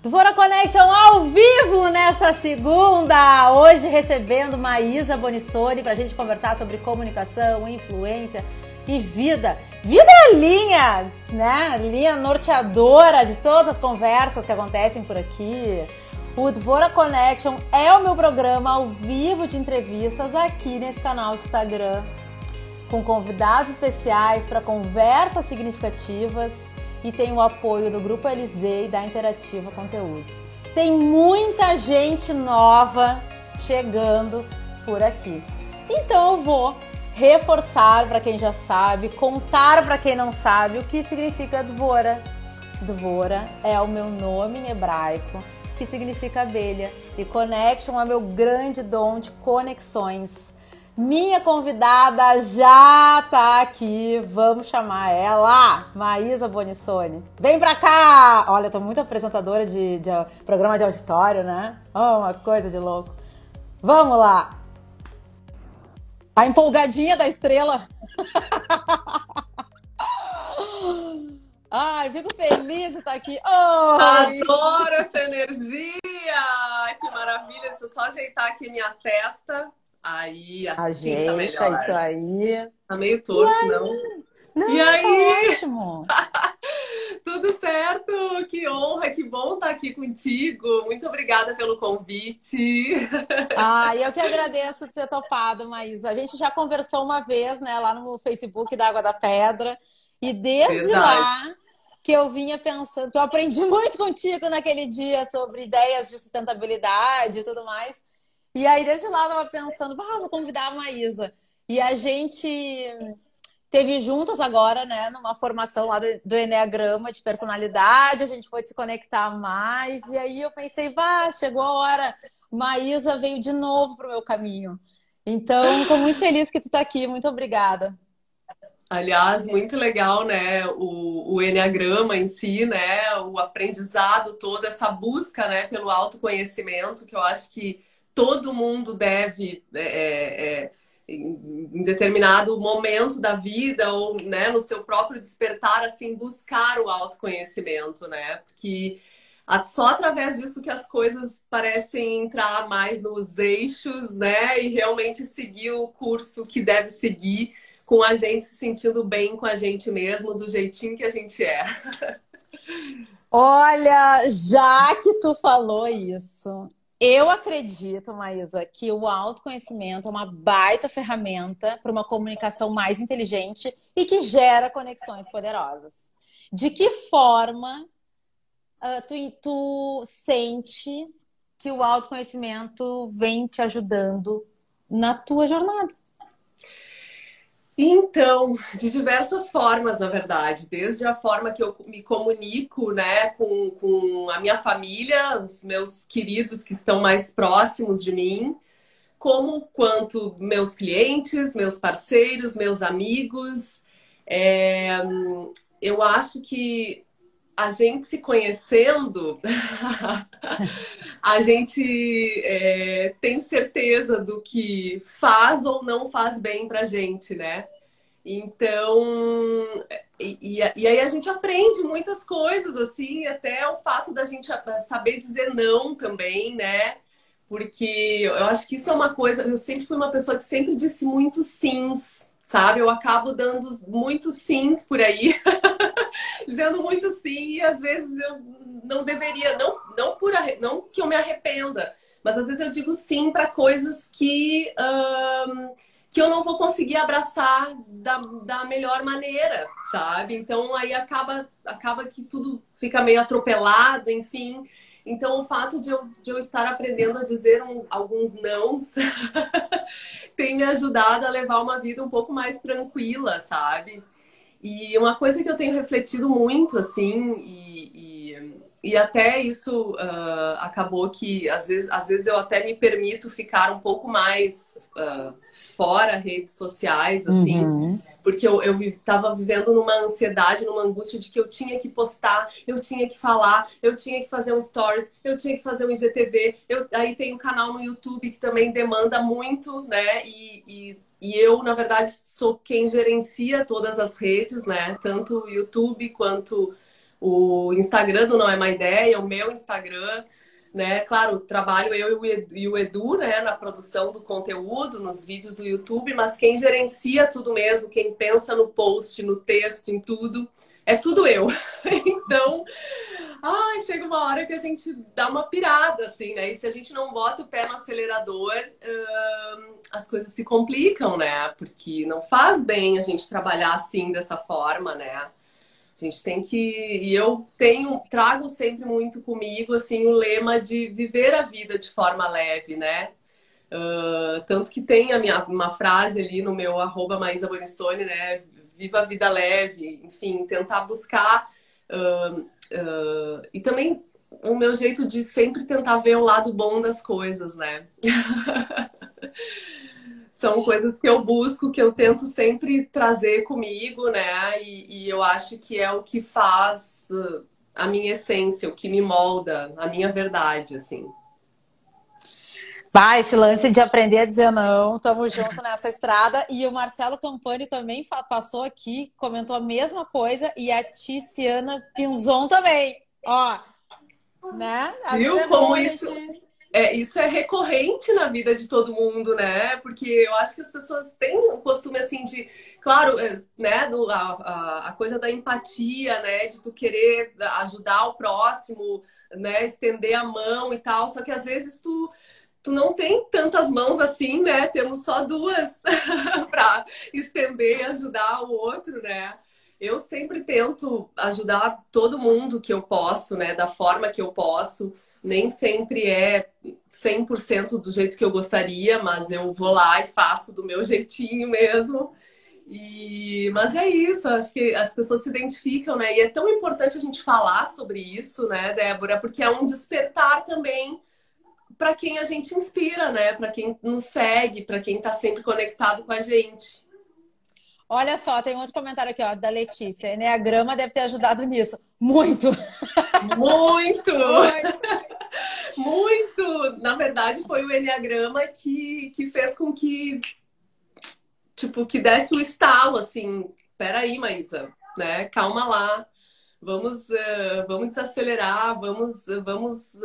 Dvora Connection ao vivo nessa segunda, hoje recebendo Maísa Bonissoni para a gente conversar sobre comunicação, influência e vida. Vida é a linha, né? Linha norteadora de todas as conversas que acontecem por aqui. O Dvora Connection é o meu programa ao vivo de entrevistas aqui nesse canal do Instagram, com convidados especiais para conversas significativas e tem o apoio do Grupo Elisei e da Interativa Conteúdos. Tem muita gente nova chegando por aqui. Então eu vou reforçar para quem já sabe, contar para quem não sabe o que significa Dvora. Dvora é o meu nome em hebraico, que significa abelha, e connection é meu grande dom de conexões. Minha convidada já tá aqui. Vamos chamar ela, Maísa Bonissoni. Vem pra cá! Olha, tô muito apresentadora de, de programa de auditório, né? Oh, uma coisa de louco. Vamos lá! A empolgadinha da estrela. Ai, fico feliz de estar aqui. Adoro essa energia! Que maravilha! Deixa eu só ajeitar aqui minha testa. Aí, assim Ajeita tá melhor. isso aí. Tá meio torto, não? Não, E aí? tá ótimo. Tudo certo? Que honra, que bom estar aqui contigo. Muito obrigada pelo convite. Ah, eu que agradeço de ser topado, Maísa. A gente já conversou uma vez, né, lá no Facebook da Água da Pedra. E desde Verdade. lá que eu vinha pensando, que eu aprendi muito contigo naquele dia sobre ideias de sustentabilidade e tudo mais. E aí, desde lá, eu tava pensando, ah, vou convidar a Maísa. E a gente teve juntas agora, né, numa formação lá do, do Enneagrama de personalidade, a gente foi se conectar mais, e aí eu pensei, vá, chegou a hora, Maísa veio de novo pro meu caminho. Então, estou muito feliz que tu está aqui, muito obrigada. Aliás, muito legal, né? O, o Enneagrama em si, né? O aprendizado todo, essa busca, né? Pelo autoconhecimento, que eu acho que todo mundo deve, é, é, em em determinado momento da vida ou, né? No seu próprio despertar, assim, buscar o autoconhecimento, né? Porque só através disso que as coisas parecem entrar mais nos eixos, né? E realmente seguir o curso que deve seguir com a gente se sentindo bem com a gente mesmo, do jeitinho que a gente é. Olha, já que tu falou isso, eu acredito, Maísa, que o autoconhecimento é uma baita ferramenta para uma comunicação mais inteligente e que gera conexões poderosas. De que forma ah, tu, tu sente que o autoconhecimento vem te ajudando na tua jornada? Então, de diversas formas, na verdade, desde a forma que eu me comunico, né, com, com a minha família, os meus queridos que estão mais próximos de mim, como quanto meus clientes, meus parceiros, meus amigos. É, eu acho que a gente se conhecendo, a gente é, tem certeza do que faz ou não faz bem pra gente, né? Então, e, e- aí a gente aprende muitas coisas, assim, até o fato da gente saber dizer não também, né? Porque eu acho que isso é uma coisa, eu sempre fui uma pessoa que sempre disse muito sims, sabe? Eu acabo dando muitos sims por aí, dizendo muito sim, e às vezes eu não deveria, não, não, por, não que eu me arrependa, mas às vezes eu digo sim para coisas que, que eu não vou conseguir abraçar da, da melhor maneira, sabe? Então aí acaba, acaba que tudo fica meio atropelado, enfim. Então, o fato de eu, de eu estar aprendendo a dizer uns- alguns nãos tem me ajudado a levar uma vida um pouco mais tranquila, sabe? E uma coisa que eu tenho refletido muito, assim, e, e, e até isso ah, acabou que às vezes, às vezes eu até me permito ficar um pouco mais ah, fora redes sociais, assim, Uhum. porque eu, eu tava vivendo numa ansiedade, numa angústia de que eu tinha que postar, eu tinha que falar, eu tinha que fazer um stories, eu tinha que fazer um IGTV. Eu, aí tem um canal no YouTube que também demanda muito, né? E, e, e eu, na verdade, sou quem gerencia todas as redes, né? Tanto o YouTube quanto o Instagram do Não É Uma Ideia, o meu Instagram, né? Claro, trabalho eu e o Edu, né, na produção do conteúdo, nos vídeos do YouTube, mas quem gerencia tudo mesmo, quem pensa no post, no texto, em tudo, é tudo eu. então, ai, chega uma hora que a gente dá uma pirada, assim, né? E se a gente não bota o pé no acelerador, hum, as coisas se complicam, né? Porque não faz bem a gente trabalhar assim, dessa forma, né? A gente tem que. E eu tenho, trago sempre muito comigo, assim, o lema de viver a vida de forma leve, né? Uh, tanto que tem a minha, uma frase ali no meu arroba Maísa Bonissoni, né? Viva a vida leve, enfim, tentar buscar Uh, uh, e também o meu jeito de sempre tentar ver o lado bom das coisas, né? São coisas que eu busco, que eu tento sempre trazer comigo, né? E, e eu acho que é o que faz a minha essência, o que me molda, a minha verdade, assim. Vai, esse lance de aprender a dizer não, tamo junto nessa estrada. E o Marcelo Campani também passou aqui, comentou a mesma coisa, e a Tiziana Pinzon também. Ó, né? Às Viu é como isso... Gente... É, isso é recorrente na vida de todo mundo, né? Porque eu acho que as pessoas têm o costume assim de, claro, é, né, do, a, a, coisa da empatia, né? De tu querer ajudar o próximo, né? Estender a mão e tal. Só que às vezes tu tu não tem tantas mãos assim, né? Temos só duas para estender e ajudar o outro, né? Eu sempre tento ajudar todo mundo que eu posso, né? Da forma que eu posso. Nem sempre é 100% do jeito que eu gostaria, mas eu vou lá e faço do meu jeitinho mesmo. E... Mas é isso, acho que as pessoas se identificam, né? E é tão importante a gente falar sobre isso, né, Débora? Porque é um despertar também para quem a gente inspira, né? Para quem nos segue, para quem está sempre conectado com a gente. Olha só, tem outro comentário aqui, ó, da Letícia. Enneagrama deve ter ajudado nisso. Muito! Muito! Muito! Na verdade, foi o Enneagrama que, que fez com que, tipo, que desse o estalo, assim, peraí, Maísa, né? Calma lá. Vamos, uh, vamos desacelerar, vamos, vamos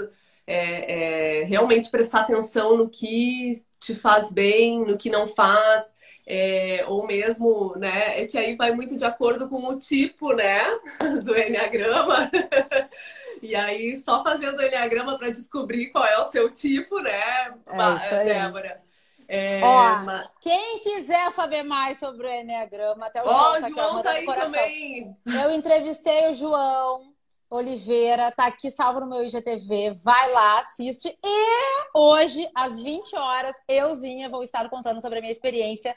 é, é, realmente prestar atenção no que te faz bem, no que não faz, é, ou mesmo, né, é que aí vai muito de acordo com o tipo, né, do Enneagrama. e aí, só fazendo o Enneagrama para descobrir qual é o seu tipo, né, é. Débora. É, Ó, uma... quem quiser saber mais sobre o Enneagrama, até o João, oh, tá, João tá aí coração. também. Eu entrevistei o João Oliveira, tá aqui salvo no meu IGTV. Vai lá, assiste. E hoje, às 20 horas, euzinha vou estar contando sobre a minha experiência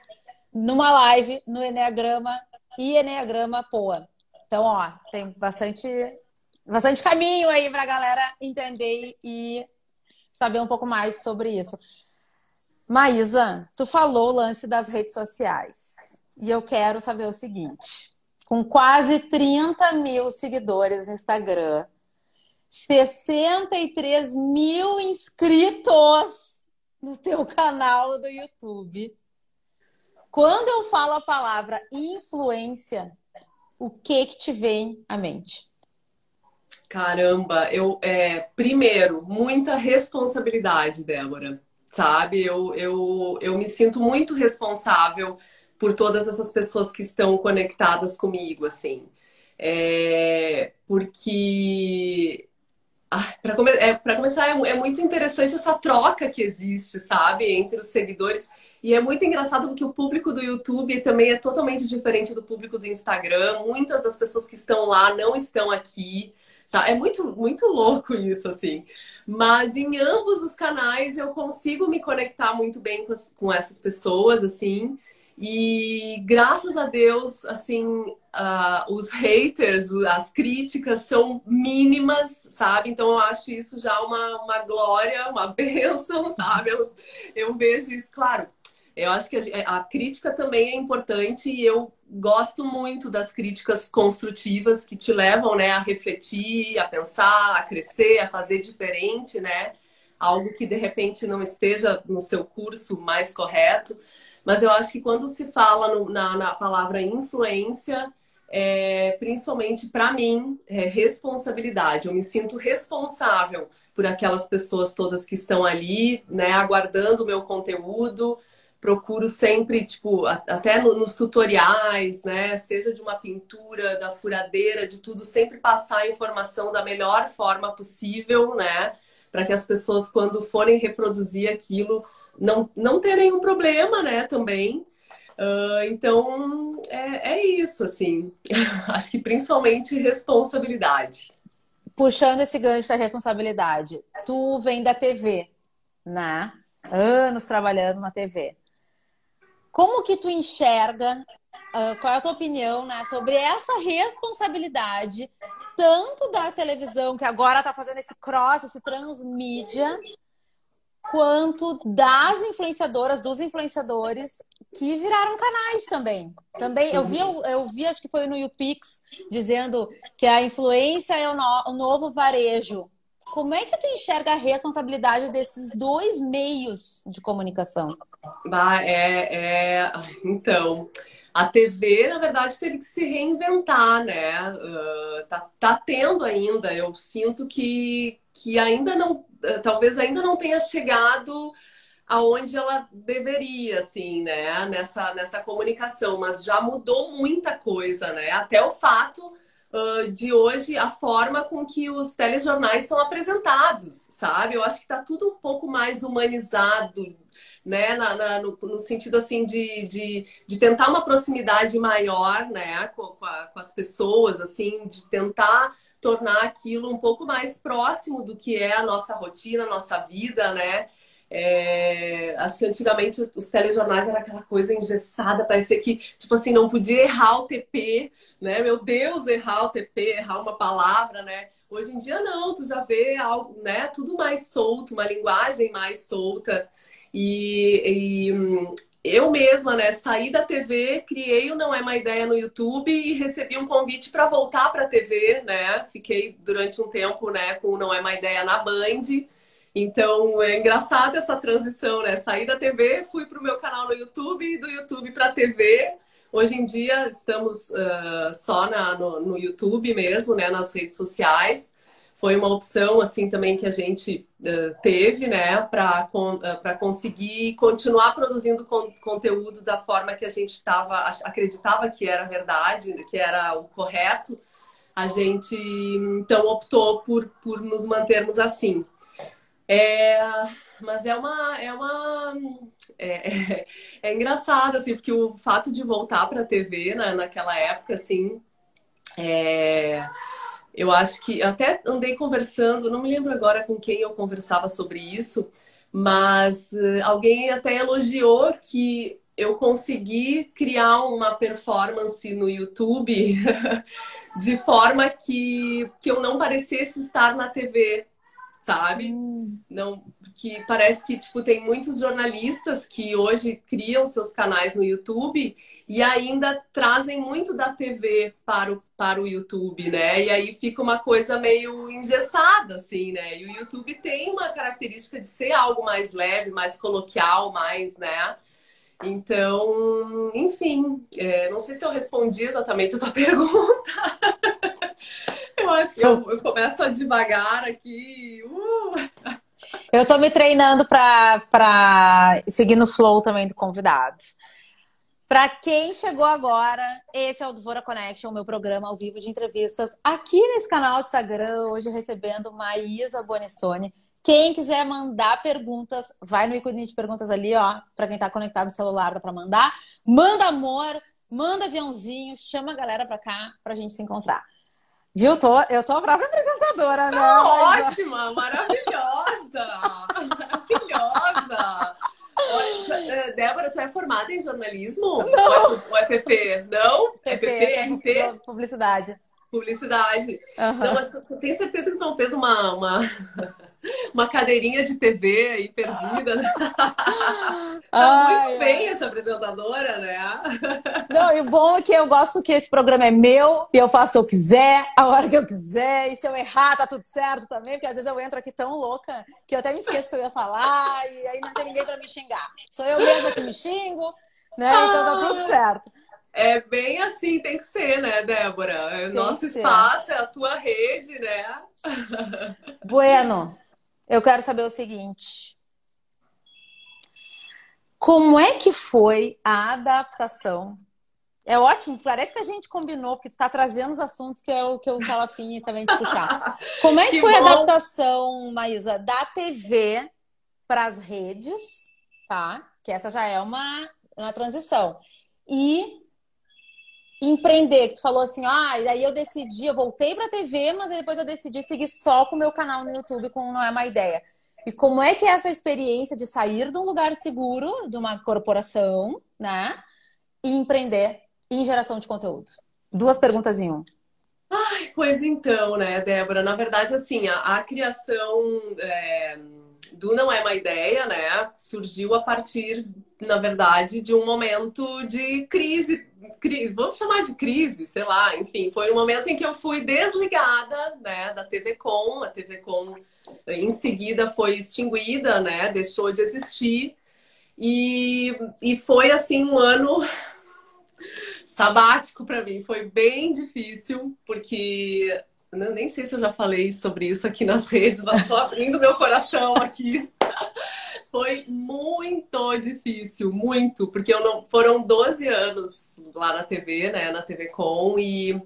numa live no Enneagrama e Enneagrama Poa. Então, ó, tem bastante, bastante caminho aí pra galera entender e saber um pouco mais sobre isso. Maísa, tu falou o lance das redes sociais. E eu quero saber o seguinte com quase 30 mil seguidores no Instagram, 63 mil inscritos no teu canal do YouTube. Quando eu falo a palavra influência, o que que te vem à mente? Caramba, eu é, primeiro muita responsabilidade, Débora. Sabe, eu, eu, eu me sinto muito responsável por todas essas pessoas que estão conectadas comigo, assim. É, porque ah, para come é, começar, é, é, muito interessante essa troca que existe, sabe, entre os seguidores. E é muito engraçado porque o público do YouTube também é totalmente diferente do público do Instagram. Muitas das pessoas que estão lá não estão aqui. É muito, muito louco isso, assim. Mas em ambos os canais eu consigo me conectar muito bem com, as, com essas pessoas, assim. E graças a Deus, assim, uh, os haters, as críticas são mínimas, sabe? Então eu acho isso já uma, uma glória, uma bênção, sabe? Eu, eu vejo isso, claro. Eu acho que a, a crítica também é importante e eu gosto muito das críticas construtivas que te levam, né, a refletir, a pensar, a crescer, a fazer diferente, né? Algo que de repente não esteja no seu curso mais correto. Mas eu acho que quando se fala no, na, na, palavra influência, é, principalmente para mim, é responsabilidade. Eu me sinto responsável por aquelas pessoas todas que estão ali, né, aguardando o meu conteúdo. Procuro sempre, tipo, até nos tutoriais, né, seja de uma pintura, da furadeira, de tudo, sempre passar a informação da melhor forma possível, né, para que as pessoas, quando forem reproduzir aquilo, não, não terem nenhum problema, né, também. Uh, então, é, é isso, assim. Acho que principalmente responsabilidade. Puxando esse gancho da responsabilidade, tu vem da TV, né? Anos trabalhando na TV. Como que tu enxerga, uh, qual é a tua opinião, né, sobre essa responsabilidade, tanto da televisão, que agora está fazendo esse cross, esse transmídia, quanto das influenciadoras, dos influenciadores que viraram canais também. Também eu vi, eu vi, acho que foi no YouPix, dizendo que a influência é o, no, o novo varejo. Como é que tu enxerga a responsabilidade desses dois meios de comunicação? Bah, é, é... Então, a TV, na verdade, teve que se reinventar, né? Uh, tá, tá tendo ainda, eu sinto que, que ainda não talvez ainda não tenha chegado aonde ela deveria, assim, né? Nessa, nessa comunicação, mas já mudou muita coisa, né? Até o fato de hoje, a forma com que os telejornais são apresentados, sabe? Eu acho que tá tudo um pouco mais humanizado, né? Na, na, no, no, sentido, assim, de, de, de, tentar uma proximidade maior, né? Com, com, a, com as pessoas, assim, de tentar tornar aquilo um pouco mais próximo do que é a nossa rotina, a nossa vida, né? É, acho que antigamente os telejornais era aquela coisa engessada, parecia que, tipo assim, não podia errar o TP, né? Meu Deus, errar o TP, errar uma palavra, né? Hoje em dia não, tu já vê algo, né? Tudo mais solto, uma linguagem mais solta. E, e eu mesma, né, saí da TV, criei o Não É Uma Ideia no YouTube e recebi um convite para voltar para a TV, né? Fiquei durante um tempo, né, com o Não É Uma Ideia na Band. Então, é engraçado essa transição, né? Saí da TV, fui para o meu canal no YouTube do YouTube para a TV. Hoje em dia estamos uh, só na, no, no YouTube mesmo, né, nas redes sociais foi uma opção assim também que a gente uh, teve, né, para uh, conseguir continuar produzindo con conteúdo da forma que a gente estava acreditava que era verdade, que era o correto. A gente então optou por, por nos mantermos assim. É, mas é uma é uma é, é, é engraçado assim porque o fato de voltar para a TV né, naquela época assim é, eu acho que eu até andei conversando, não me lembro agora com quem eu conversava sobre isso, mas uh, alguém até elogiou que eu consegui criar uma performance no YouTube de forma que, que eu não parecesse estar na TV, sabe? Não, que parece que tipo tem muitos jornalistas que hoje criam seus canais no YouTube e ainda trazem muito da TV para o, para o YouTube, né? E aí fica uma coisa meio engessada, assim, né? E o YouTube tem uma característica de ser algo mais leve, mais coloquial, mais, né? Então, enfim, é, não sei se eu respondi exatamente a tua pergunta. Eu acho que eu, eu, começo a devagar aqui. Uh. Eu tô me treinando para seguir no flow também do convidado. Para quem chegou agora, esse é o Dvora Connection, meu programa ao vivo de entrevistas aqui nesse canal do Instagram, hoje recebendo Maísa Bonissoni. Quem quiser mandar perguntas, vai no ícone de perguntas ali, ó, para quem tá conectado no celular, dá para mandar. Manda amor, manda aviãozinho, chama a galera para cá pra gente se encontrar. Viu? Tô, eu tô a própria apresentadora, né? Tá ótima, maravilhosa! maravilhosa! Débora, tu é formada em jornalismo? Não. Ou é PP? Não? É PP, RP? Publicidade. Publicidade. Uhum. Não, mas tu tem certeza que tu não fez uma, uma, uma cadeirinha de TV aí perdida? Né? tá muito bem essa apresentadora, né? Não, e o bom é que eu gosto que esse programa é meu e eu faço o que eu quiser, a hora que eu quiser. E se eu errar, tá tudo certo também, porque às vezes eu entro aqui tão louca que eu até me esqueço que eu ia falar e aí não tem ninguém para me xingar. Sou eu mesma que me xingo, né? Então tá tudo certo. É bem assim, tem que ser, né, Débora? Tem Nosso espaço é a tua rede, né? Bueno, eu quero saber o seguinte. Como é que foi a adaptação? É ótimo, parece que a gente combinou, porque tu está trazendo os assuntos que é o que eu estava afim também de puxar. Como é que, que foi bom. a adaptação, Maísa, da TV para as redes, tá? Que essa já é uma, uma transição. E empreender, que tu falou assim, ah, e daí eu decidi, eu voltei para a TV, mas depois eu decidi seguir só com o meu canal no YouTube, com Não É Uma Ideia. E como é que é essa experiência de sair de um lugar seguro, de uma corporação, né? E empreender em geração de conteúdo? Duas perguntas em um. Ai, pois então, né, Débora? Na verdade, assim, a, a criação é, do Não É Uma Ideia, né, surgiu a partir, na verdade, de um momento de crise, vamos chamar de crise, sei lá, enfim, foi um momento em que eu fui desligada, né, da TV Com, a TV Com em seguida foi extinguida, né, deixou de existir. E, e foi assim um ano sabático para mim, foi bem difícil porque eu nem sei se eu já falei sobre isso aqui nas redes, mas estou abrindo meu coração aqui. Foi muito difícil, muito, porque eu não, foram 12 anos lá na TV, né, na TV Com, e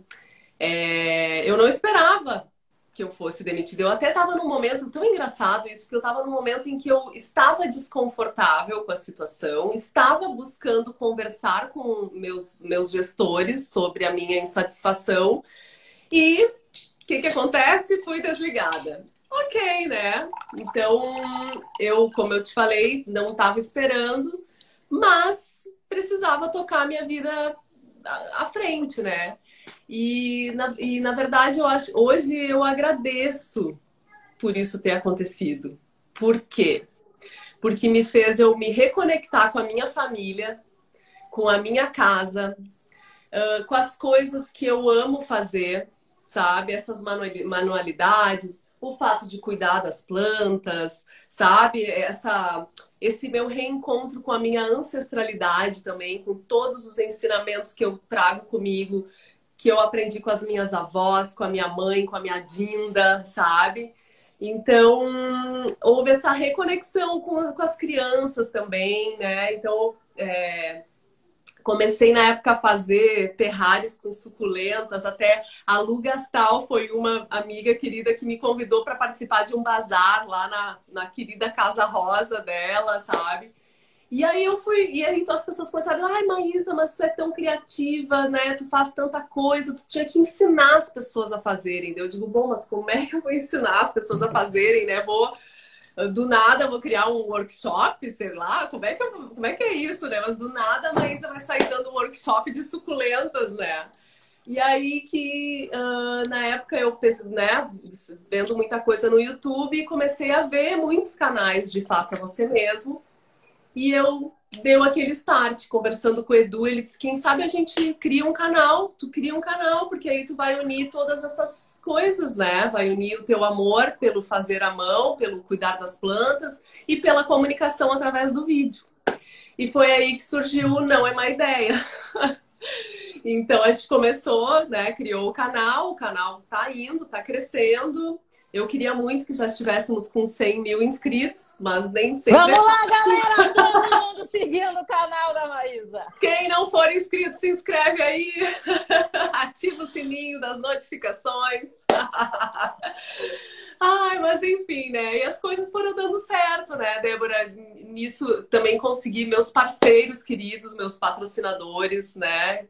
é, eu não esperava que eu fosse demitida. Eu até estava num momento tão engraçado isso, porque eu estava num momento em que eu estava desconfortável com a situação, estava buscando conversar com meus, meus gestores sobre a minha insatisfação e o que, que acontece? Fui desligada ok, né? Então, eu, como eu te falei, não estava esperando, mas precisava tocar minha vida à frente, né? E na, e, na verdade, eu acho, hoje eu agradeço por isso ter acontecido. Por quê? Porque me fez eu me reconectar com a minha família, com a minha casa, uh, com as coisas que eu amo fazer, sabe? Essas manualidades, o fato de cuidar das plantas, sabe? Essa, esse meu reencontro com a minha ancestralidade também, com todos os ensinamentos que eu trago comigo, que eu aprendi com as minhas avós, com a minha mãe, com a minha Dinda, sabe? Então, houve essa reconexão com, com as crianças também, né? Então, é, Comecei na época a fazer terrários com suculentas, até a Lu Gastal foi uma amiga querida que me convidou para participar de um bazar lá na, na querida Casa Rosa dela, sabe? E aí eu fui, e aí então as pessoas começaram, ai Maísa, mas tu é tão criativa, né? Tu faz tanta coisa, tu tinha que ensinar as pessoas a fazerem. Eu digo, bom, mas como é que eu vou ensinar as pessoas a fazerem, né? Vou do nada vou criar um workshop, sei lá, como é que, eu, como é, que é isso, né? Mas do nada a Maísa vai sair dando um workshop de suculentas, né? E aí que uh, na época eu né, vendo muita coisa no YouTube, comecei a ver muitos canais de faça você mesmo. E eu deu aquele start, conversando com o Edu, ele disse, quem sabe a gente cria um canal, tu cria um canal, porque aí tu vai unir todas essas coisas, né? Vai unir o teu amor pelo fazer à mão, pelo cuidar das plantas e pela comunicação através do vídeo. E foi aí que surgiu o Não É Má Ideia. então a gente começou, né? Criou o canal, o canal tá indo, tá crescendo. Eu queria muito que já estivéssemos com 100 mil inscritos, mas nem sempre. Vamos lá, galera! Todo mundo seguindo o canal da Maísa. Quem não for inscrito, se inscreve aí. Ativa o sininho das notificações. Ai, mas enfim, né? E as coisas foram dando certo, né, Débora? Nisso também consegui meus parceiros queridos, meus patrocinadores, né?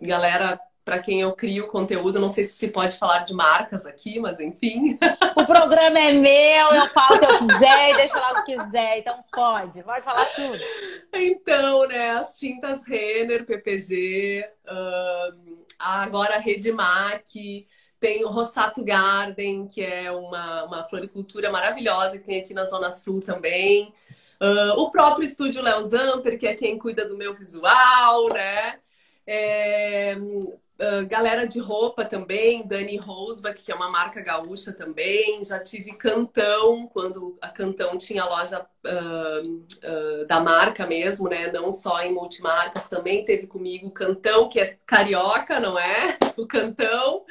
Galera para quem eu crio conteúdo. Não sei se se pode falar de marcas aqui, mas enfim. O programa é meu, eu falo o que eu quiser e deixo lá o que quiser, então pode, pode falar tudo. Então, né, as tintas Renner, PPG, agora a Redmac, tem o Rossato Garden, que é uma, uma floricultura maravilhosa que tem aqui na Zona Sul também. Uh, o próprio estúdio Léo Zamper, que é quem cuida do meu visual, né? É, uh, galera de roupa também, Dani Rosbach, que é uma marca gaúcha também. Já tive Cantão, quando a Cantão tinha loja uh, da marca mesmo, né? Não só em multimarcas, também teve comigo Cantão, que é carioca, não é? O Cantão.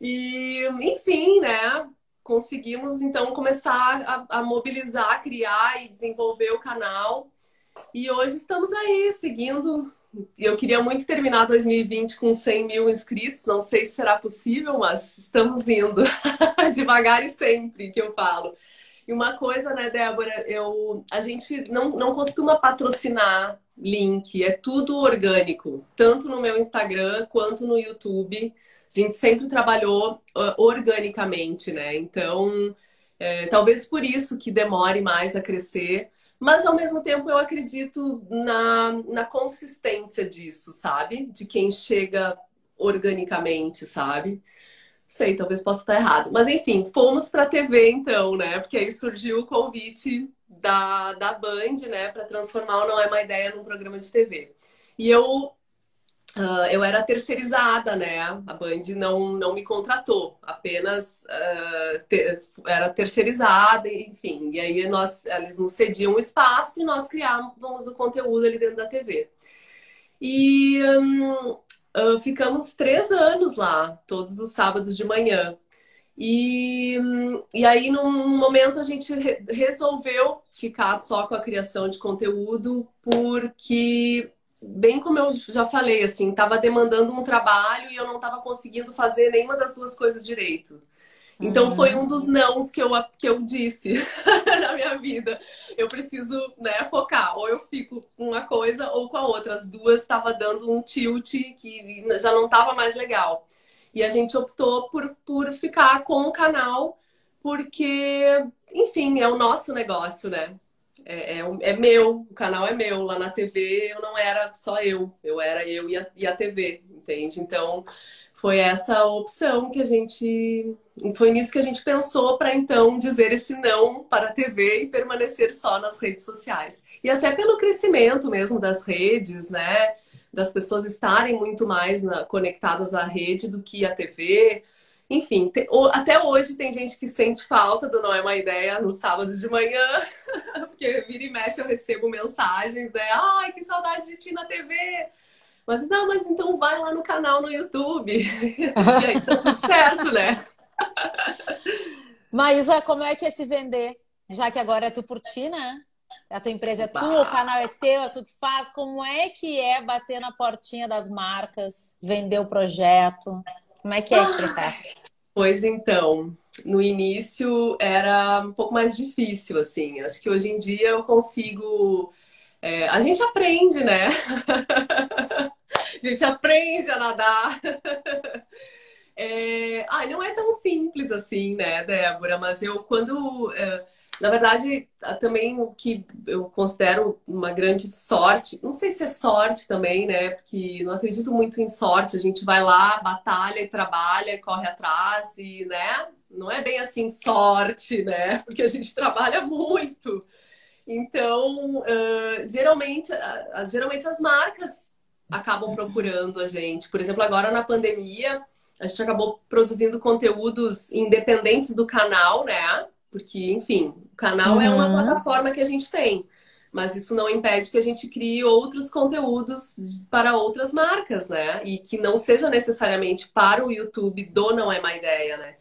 E, enfim, né? Conseguimos então começar a, a mobilizar, criar e desenvolver o canal. E hoje estamos aí seguindo eu queria muito terminar 2020 com 100 mil inscritos. Não sei se será possível, mas estamos indo devagar e sempre, que eu falo. E uma coisa, né, Débora, eu, a gente não, não costuma patrocinar link, é tudo orgânico, tanto no meu Instagram quanto no YouTube. A gente sempre trabalhou organicamente, né? Então, é, talvez por isso que demore mais a crescer. Mas, ao mesmo tempo, eu acredito na, na consistência disso, sabe? De quem chega organicamente, sabe? Sei, talvez possa estar errado. Mas, enfim, fomos para a TV, então, né? Porque aí surgiu o convite da, da Band, né? Para transformar o Não É Uma Ideia num programa de TV. E eu Uh, eu era terceirizada, né? A Band não, não me contratou, apenas uh, te, era terceirizada, enfim. E aí nós, eles nos cediam um espaço e nós criávamos o conteúdo ali dentro da TV. E um, uh, ficamos três anos lá, todos os sábados de manhã. E, e aí, num momento, a gente re resolveu ficar só com a criação de conteúdo, porque bem como eu já falei, assim, estava demandando um trabalho e eu não estava conseguindo fazer nenhuma das duas coisas direito. Então uhum. foi um dos nãos que eu, que eu disse na minha vida. Eu preciso né, focar. Ou eu fico com uma coisa ou com a outra. As duas estava dando um tilt que já não estava mais legal. E a gente optou por, por ficar com o canal, porque, enfim, é o nosso negócio, né? É, é, é, meu, o canal é meu. Lá na TV eu não era só eu, eu era eu e a, e a TV, entende? Então foi essa opção que a gente. Foi nisso que a gente pensou para então dizer esse não para a TV e permanecer só nas redes sociais. E até pelo crescimento mesmo das redes, né? Das pessoas estarem muito mais na, conectadas à rede do que à TV. Enfim, te, até hoje tem gente que sente falta do Não é uma Ideia nos sábados de manhã, porque vira e mexe eu recebo mensagens, né? Ai, que saudade de ti na TV! Mas não, mas então vai lá no canal no YouTube. e aí tá tudo certo, né? Maísa, como é que é se vender? Já que agora é tu por ti, né? A tua empresa é tua, o canal é teu, é tu que faz. Como é que é bater na portinha das marcas, vender o projeto? Como é que é esse processo? Pois então, no início era um pouco mais difícil, assim. Acho que hoje em dia eu consigo. É, a gente aprende, né? a gente aprende a nadar. É... Ah, não é tão simples assim, né, Débora? Mas eu, quando. É na verdade, também o que eu considero uma grande sorte, não sei se é sorte também, né? Porque não acredito muito em sorte. A gente vai lá, batalha e trabalha, corre atrás e, né? Não é bem assim sorte, né? Porque a gente trabalha muito. Então, uh, geralmente, uh, geralmente as marcas acabam procurando a gente. Por exemplo, agora na pandemia, a gente acabou produzindo conteúdos independentes do canal, né? Porque, enfim, o canal uhum. é uma uhum. plataforma que a gente tem. Mas isso não impede que a gente crie outros conteúdos para outras marcas, né? E que não seja necessariamente para o YouTube do Não É Má Ideia, né?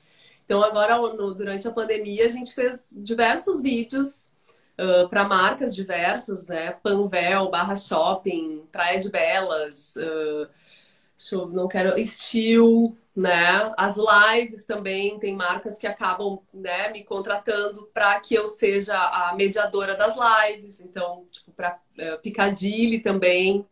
Então, agora, no, durante a pandemia, a gente fez diversos vídeos uh, para marcas diversas, né? Panvel, Barra Shopping, Praia de Belas, uh, eu, não quero, Steel, né? As lives também tem marcas que acabam, né, me contratando para que eu seja a mediadora das lives. Então, tipo, para uh, é, Picadilly também.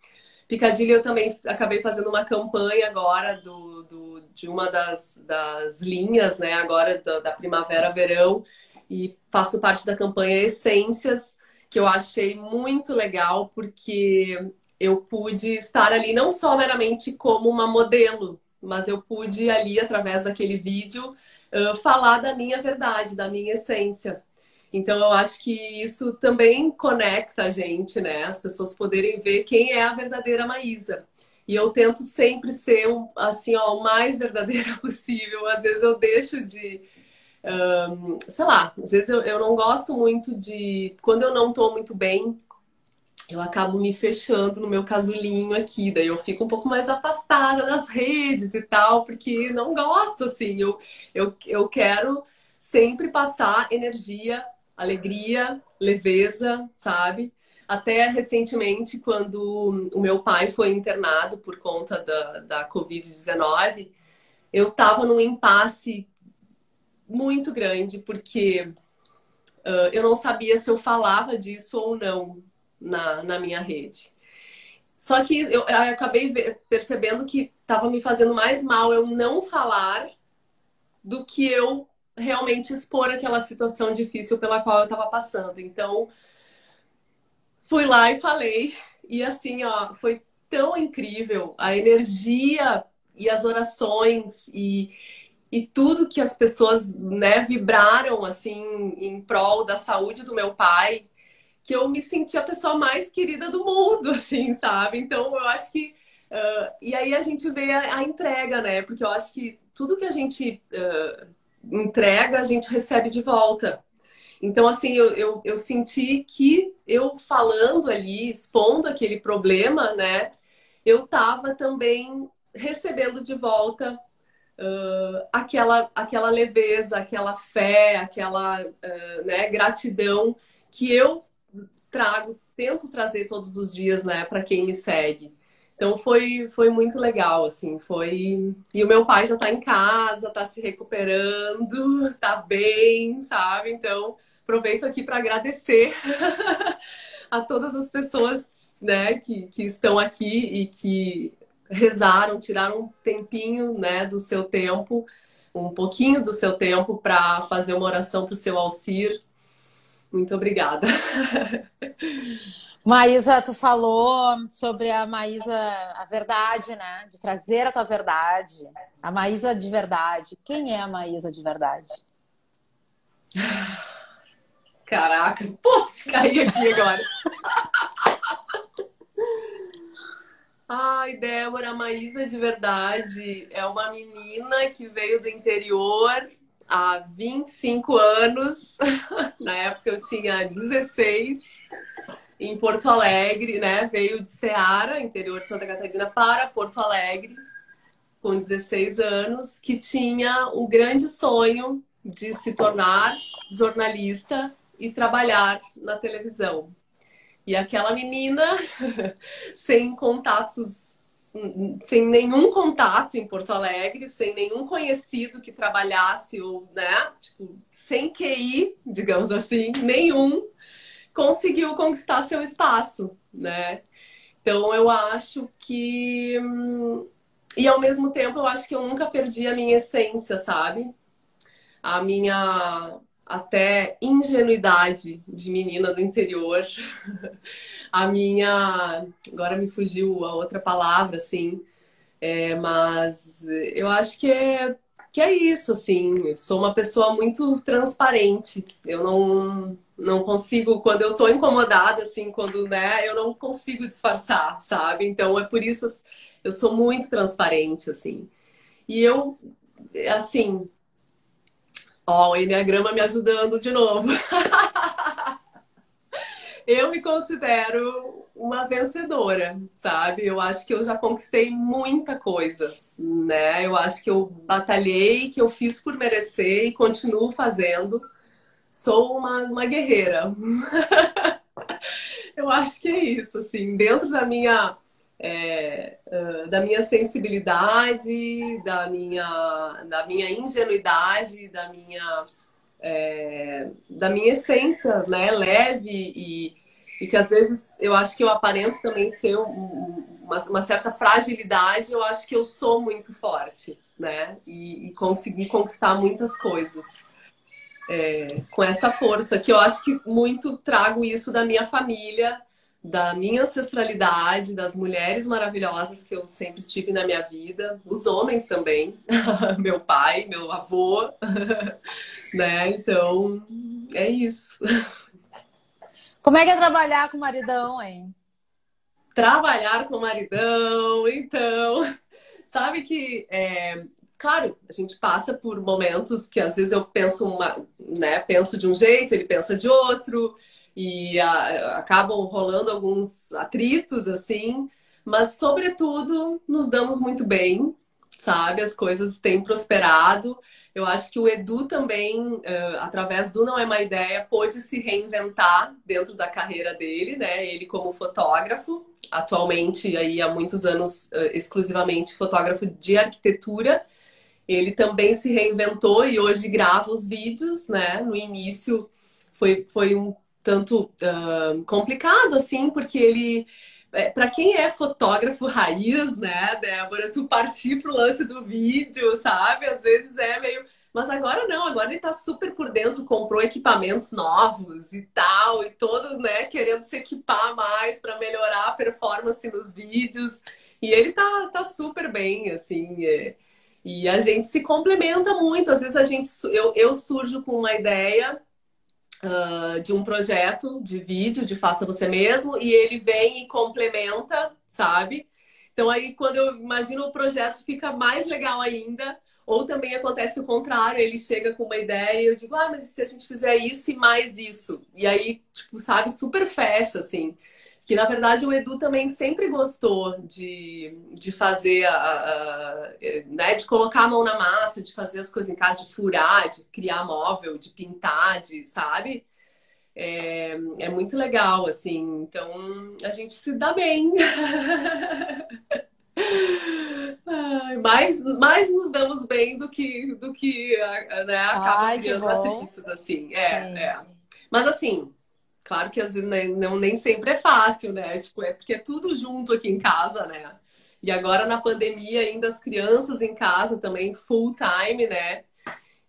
Picadilly eu também acabei fazendo uma campanha agora do, do de uma das, das linhas, né, agora da, da primavera-verão e faço parte da campanha Essências, que eu achei muito legal porque eu pude estar ali não só meramente como uma modelo, mas eu pude ali, através daquele vídeo, uh, falar da minha verdade, da minha essência. Então, eu acho que isso também conecta a gente, né? As pessoas poderem ver quem é a verdadeira Maísa. E eu tento sempre ser assim, ó, o mais verdadeira possível. Às vezes eu deixo de. Um, sei lá, às vezes eu, eu não gosto muito de. Quando eu não tô muito bem, eu acabo me fechando no meu casulinho aqui, daí eu fico um pouco mais afastada das redes e tal, porque não gosto, assim, eu, eu, eu quero sempre passar energia, alegria, leveza, sabe? Até recentemente, quando o meu pai foi internado por conta da, da Covid-19, eu tava num impasse muito grande, porque uh, eu não sabia se eu falava disso ou não na, na minha rede. Só que eu, eu acabei percebendo que estava me fazendo mais mal eu não falar do que eu realmente expor aquela situação difícil pela qual eu estava passando. Então, fui lá e falei. E assim, ó, foi tão incrível a energia e as orações e, e tudo que as pessoas né, vibraram assim em prol da saúde do meu pai que eu me senti a pessoa mais querida do mundo, assim, sabe? Então eu acho que. Uh, e aí a gente vê a, a, entrega, né? Porque eu acho que tudo que a gente uh, entrega, a gente recebe de volta. Então, assim, eu, eu, eu, senti que eu falando ali, expondo aquele problema, né? Eu tava também recebendo de volta uh, aquela, aquela leveza, aquela fé, aquela né, gratidão que eu trago, tento trazer todos os dias, né, para quem me segue. Então foi, foi muito legal, assim, foi... E o meu pai já tá em casa, tá se recuperando, tá bem, sabe? Então, aproveito aqui para agradecer a todas as pessoas, né, que, que estão aqui e que rezaram, tiraram um tempinho, né, do seu tempo, um pouquinho do seu tempo para fazer uma oração para o seu Alcir, muito obrigada. Maísa, tu falou sobre a Maísa, a verdade, né? De trazer a tua verdade. A Maísa de verdade. Quem é a Maísa de verdade? Caraca, posso cair aqui agora. Ai, Débora, a Maísa de verdade é uma menina que veio do interior há 25 anos. Na época eu tinha 16 em Porto Alegre, né? Veio de Ceará, interior de Santa Catarina, para Porto Alegre, com 16 anos, que tinha um grande sonho de se tornar jornalista e trabalhar na televisão. E aquela menina, sem contatos sem nenhum contato em Porto Alegre, sem nenhum conhecido que trabalhasse, ou, né, tipo, sem QI, digamos assim, nenhum, conseguiu conquistar seu espaço, né? Então eu acho que. E ao mesmo tempo eu acho que eu nunca perdi a minha essência, sabe? A minha até ingenuidade de menina do interior. a minha. Agora me fugiu a outra palavra, assim. É, mas eu acho que é, que é isso, assim. Eu sou uma pessoa muito transparente. Eu não, não consigo, quando eu tô incomodada, assim, quando, né, eu não consigo disfarçar, sabe? Então é por isso eu sou muito transparente, assim. E eu, assim, Ó, o Enneagrama me ajudando de novo. eu me considero uma vencedora, sabe? Eu acho que eu já conquistei muita coisa, né? Eu acho que eu batalhei, que eu fiz por merecer e continuo fazendo. Sou uma, uma guerreira. eu acho que é isso, assim, dentro da minha é, uh, da minha sensibilidade, da minha, da minha ingenuidade, da minha, é, da minha essência, né, leve e, e que às vezes eu acho que eu aparento também ser um, uma, uma, certa fragilidade, eu acho que eu sou muito forte, né, e, e consegui conquistar muitas coisas. É, com essa força, que eu acho que muito trago isso da minha família, da minha ancestralidade, das mulheres maravilhosas que eu sempre tive na minha vida, os homens também, meu pai, meu avô, né? Então, é isso. Como é que é trabalhar com o maridão, hein? trabalhar com o maridão, então, sabe que é, claro, a gente passa por momentos que às vezes eu penso uma, né, penso de um jeito, ele pensa de outro, e a, acabam rolando alguns atritos assim, mas sobretudo nos damos muito bem, sabe? As coisas têm prosperado. Eu acho que o Edu também, uh, através do Não É Uma Ideia, pôde se reinventar dentro da carreira dele, né? Ele como fotógrafo, atualmente aí há muitos anos uh, exclusivamente fotógrafo de arquitetura ele também se reinventou e hoje grava os vídeos, né? No início foi, foi um tanto uh, complicado, assim, porque ele. É, para quem é fotógrafo raiz, né, Débora, tu partir pro lance do vídeo, sabe? Às vezes é meio. Mas agora não, agora ele tá super por dentro, comprou equipamentos novos e tal, e todo, né, querendo se equipar mais para melhorar a performance nos vídeos. E ele tá, tá super bem, assim. É... E a gente se complementa muito. Às vezes a gente, eu, eu surjo com uma ideia uh, de um projeto de vídeo, de faça você mesmo, e ele vem e complementa, sabe? Então aí quando eu imagino o projeto fica mais legal ainda. Ou também acontece o contrário, ele chega com uma ideia e eu digo, ah, mas se a gente fizer isso e mais isso? E aí, tipo, sabe, super fecha, assim que na verdade o Edu também sempre gostou de, de fazer a, a, né, de colocar a mão na massa, de fazer as coisas em casa, de furar, de criar móvel, de pintar, de, sabe? É, é muito legal, assim. Então a gente se dá bem. mais, mais nos damos bem do que do que né, acaba Ai, criando atritos, assim. É, é. Mas assim, Claro que às vezes né, não, nem sempre é fácil, né? Tipo, é porque é tudo junto aqui em casa, né? E agora na pandemia, ainda as crianças em casa também, full time, né?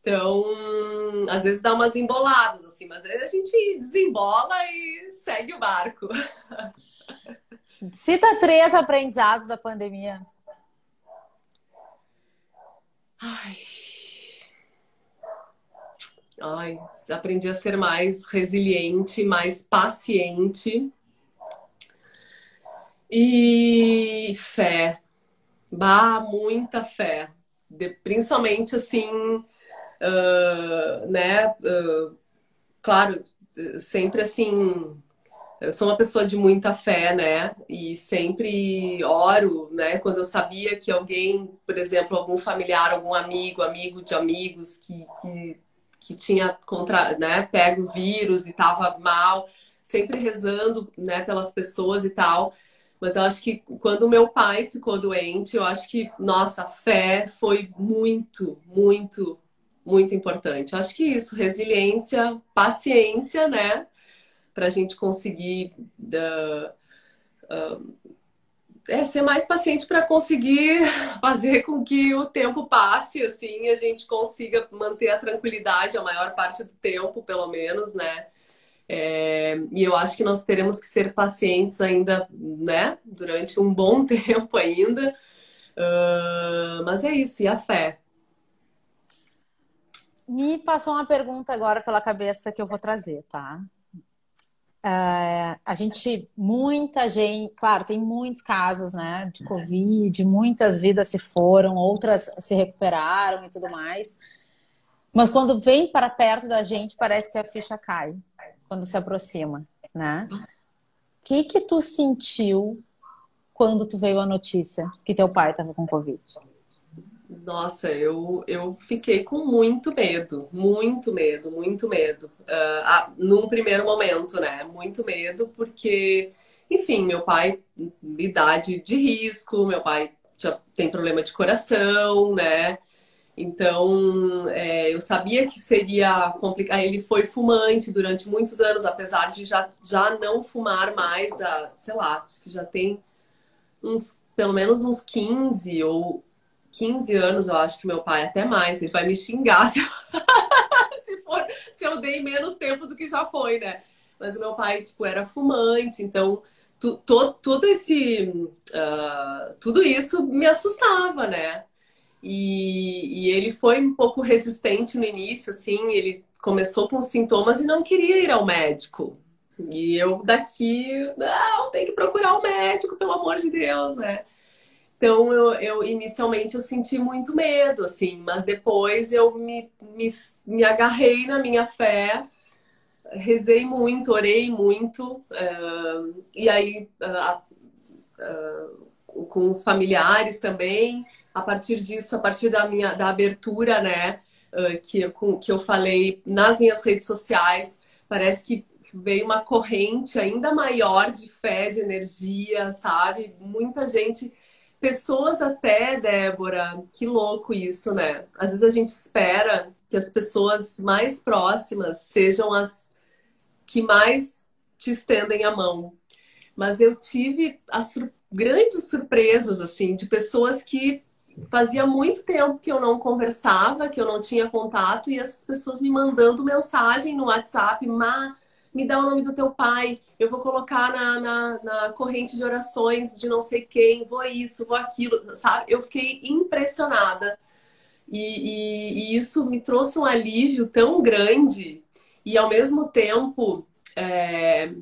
Então, às vezes dá umas emboladas, assim, mas a gente desembola e segue o barco. Cita três aprendizados da pandemia. Ai, Ai, aprendi a ser mais resiliente, mais paciente. E fé. Bah, muita fé. De, principalmente assim, uh, né? Uh, claro, sempre assim. Eu sou uma pessoa de muita fé, né? E sempre oro, né? Quando eu sabia que alguém, por exemplo, algum familiar, algum amigo, amigo de amigos que, que que tinha contra, né, pego vírus e estava mal, sempre rezando, né, pelas pessoas e tal. Mas eu acho que quando meu pai ficou doente, eu acho que, nossa, a fé foi muito, muito, muito importante. Eu acho que isso, resiliência, paciência, né? Para a gente conseguir uh, uh, é, ser mais paciente para conseguir fazer com que o tempo passe, assim, a gente consiga manter a tranquilidade a maior parte do tempo, pelo menos, né? É, e eu acho que nós teremos que ser pacientes ainda, né? Durante um bom tempo ainda. Uh, mas é isso, e a fé? Me passou uma pergunta agora pela cabeça que eu vou trazer, tá? Uh, a gente, muita gente, claro, tem muitos casos, né, de Covid, muitas vidas se foram, outras se recuperaram e tudo mais. Mas quando vem para perto da gente, parece que a ficha cai, quando se aproxima, né? O que que tu sentiu quando tu veio a notícia que teu pai estava com Covid? Nossa, eu, eu fiquei com muito medo, muito medo, muito medo. Uh, num primeiro momento, né? Muito medo, porque, enfim, meu pai, idade de risco, meu pai já tem problema de coração, né? Então, é, eu sabia que seria complicado. Ele foi fumante durante muitos anos, apesar de já, já não fumar mais, a, sei lá, acho que já tem uns, pelo menos uns 15 ou 15 anos, eu acho que meu pai, até mais, ele vai me xingar se eu, se, for, se eu dei menos tempo do que já foi, né? Mas o meu pai, tipo, era fumante, então tu, to, todo esse. Uh, tudo isso me assustava, né? E, e ele foi um pouco resistente no início, assim, ele começou com sintomas e não queria ir ao médico. E eu daqui, não, tem que procurar um médico, pelo amor de Deus, né? Então, eu, eu, inicialmente eu senti muito medo, assim, mas depois eu me, me, me agarrei na minha fé, rezei muito, orei muito, uh, e aí uh, uh, com os familiares também, a partir disso, a partir da minha da abertura, né, que, eu, que eu falei nas minhas redes sociais, parece que veio uma corrente ainda maior de fé, de energia, sabe? Muita gente pessoas até, Débora, que louco isso, né? Às vezes a gente espera que as pessoas mais próximas sejam as que mais te estendem a mão. Mas eu tive as sur grandes surpresas, assim, de pessoas que fazia muito tempo que eu não conversava, que eu não tinha contato, e essas pessoas me mandando mensagem no WhatsApp, Má, me dá o nome do teu pai, eu vou colocar na, na, na, corrente de orações de não sei quem, vou isso, vou aquilo, sabe? Eu fiquei impressionada. E, e, e isso me trouxe um alívio tão grande e ao mesmo tempo é,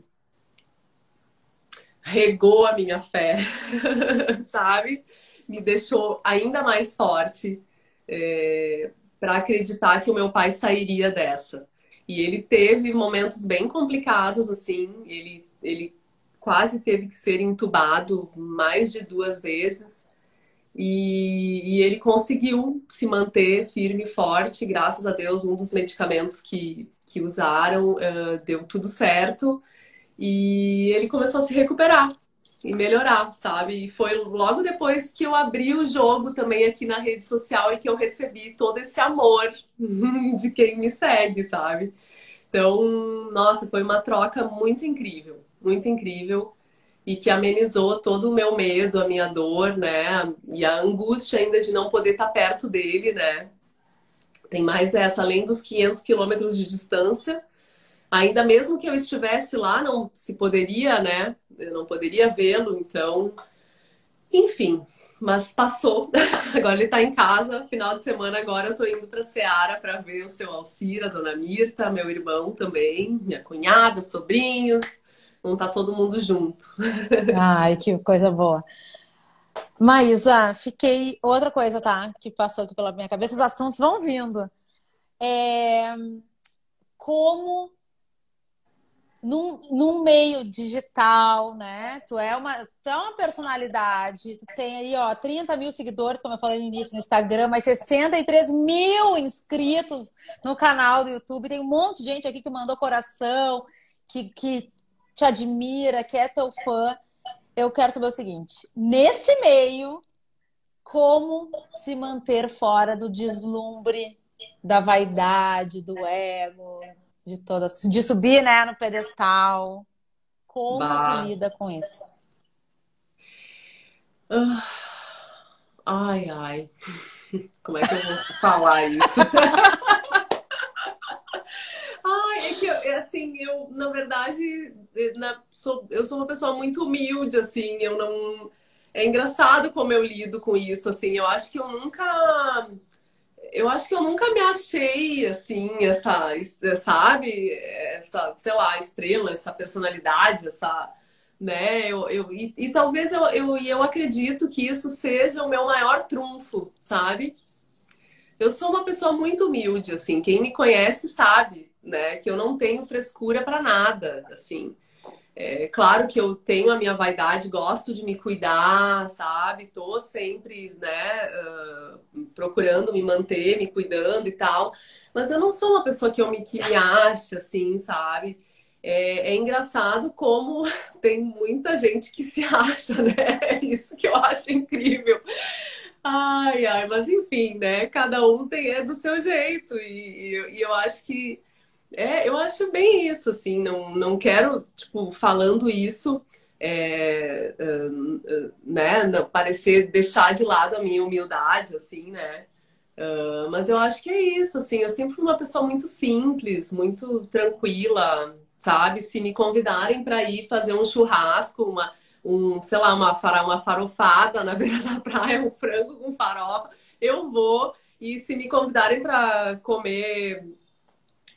regou a minha fé, sabe? Me deixou ainda mais forte é, para acreditar que o meu pai sairia dessa. E ele teve momentos bem complicados, assim. Ele, ele quase teve que ser entubado mais de duas vezes. E, e, ele conseguiu se manter firme e forte. Graças a Deus, um dos medicamentos que, que usaram uh, deu tudo certo. E ele começou a se recuperar e melhorar, sabe? E foi logo depois que eu abri o jogo também aqui na rede social e que eu recebi todo esse amor de quem me segue, sabe? Então, nossa, foi uma troca muito incrível, muito incrível e que amenizou todo o meu medo, a minha dor, né? E a angústia ainda de não poder estar perto dele, né? Tem mais essa, além dos 500 quilômetros de distância, ainda mesmo que eu estivesse lá, não se poderia, né? Eu não poderia vê-lo, então, enfim, mas passou. Agora ele está em casa. Final de semana agora eu estou indo para Seara para ver o seu Alcira, a dona Mirta, meu irmão também, minha cunhada, sobrinhos. Vamos estar tá todo mundo junto. Ai, que coisa boa. Maísa, fiquei. Outra coisa, tá? Que passou aqui pela minha cabeça, os assuntos vão vindo. É... Como num, num meio digital, né? Tu é, uma, tu é uma personalidade, tu tem aí, ó, 30 mil seguidores, como eu falei no início, no Instagram, mas 63 mil inscritos no canal do YouTube. Tem um monte de gente aqui que mandou coração, que, que te admira, que é teu fã. Eu quero saber o seguinte: neste meio, como se manter fora do deslumbre, da vaidade, do ego, de todas, de subir, né, no pedestal. Como bah. tu lida com isso? Uh, ai, ai. Como é que eu vou falar isso? ai, é que eu, assim, eu, na verdade, na, sou, eu sou uma pessoa muito humilde, assim, eu não. É engraçado como eu lido com isso, assim, eu acho que eu nunca eu acho que eu nunca me achei assim, essa, sabe, essa, sei lá, estrela, essa personalidade, essa, né? Eu, eu, e, e talvez eu, eu, eu acredito que isso seja o meu maior trunfo, sabe? Eu sou uma pessoa muito humilde, assim, quem me conhece sabe, né, que eu não tenho frescura para nada, assim. É claro que eu tenho a minha vaidade, gosto de me cuidar, sabe? Tô sempre, né, uh, procurando me manter, me cuidando e tal. Mas eu não sou uma pessoa que eu me, que me acha, assim, sabe? É, é, engraçado como tem muita gente que se acha, né? É isso que eu acho incrível. Ai, ai, mas enfim, né? Cada um tem, é do seu jeito. E, e, e eu acho que é, eu acho bem isso, assim, não, não quero, tipo, falando isso, é, uh, uh, né, parecer deixar de lado a minha humildade, assim, né, uh, mas eu acho que é isso, assim, eu sempre fui uma pessoa muito simples, muito tranquila, sabe, se me convidarem para ir fazer um churrasco, uma, um, sei lá, uma, uma farofada na beira da praia, um frango com farofa, eu vou, e se me convidarem para comer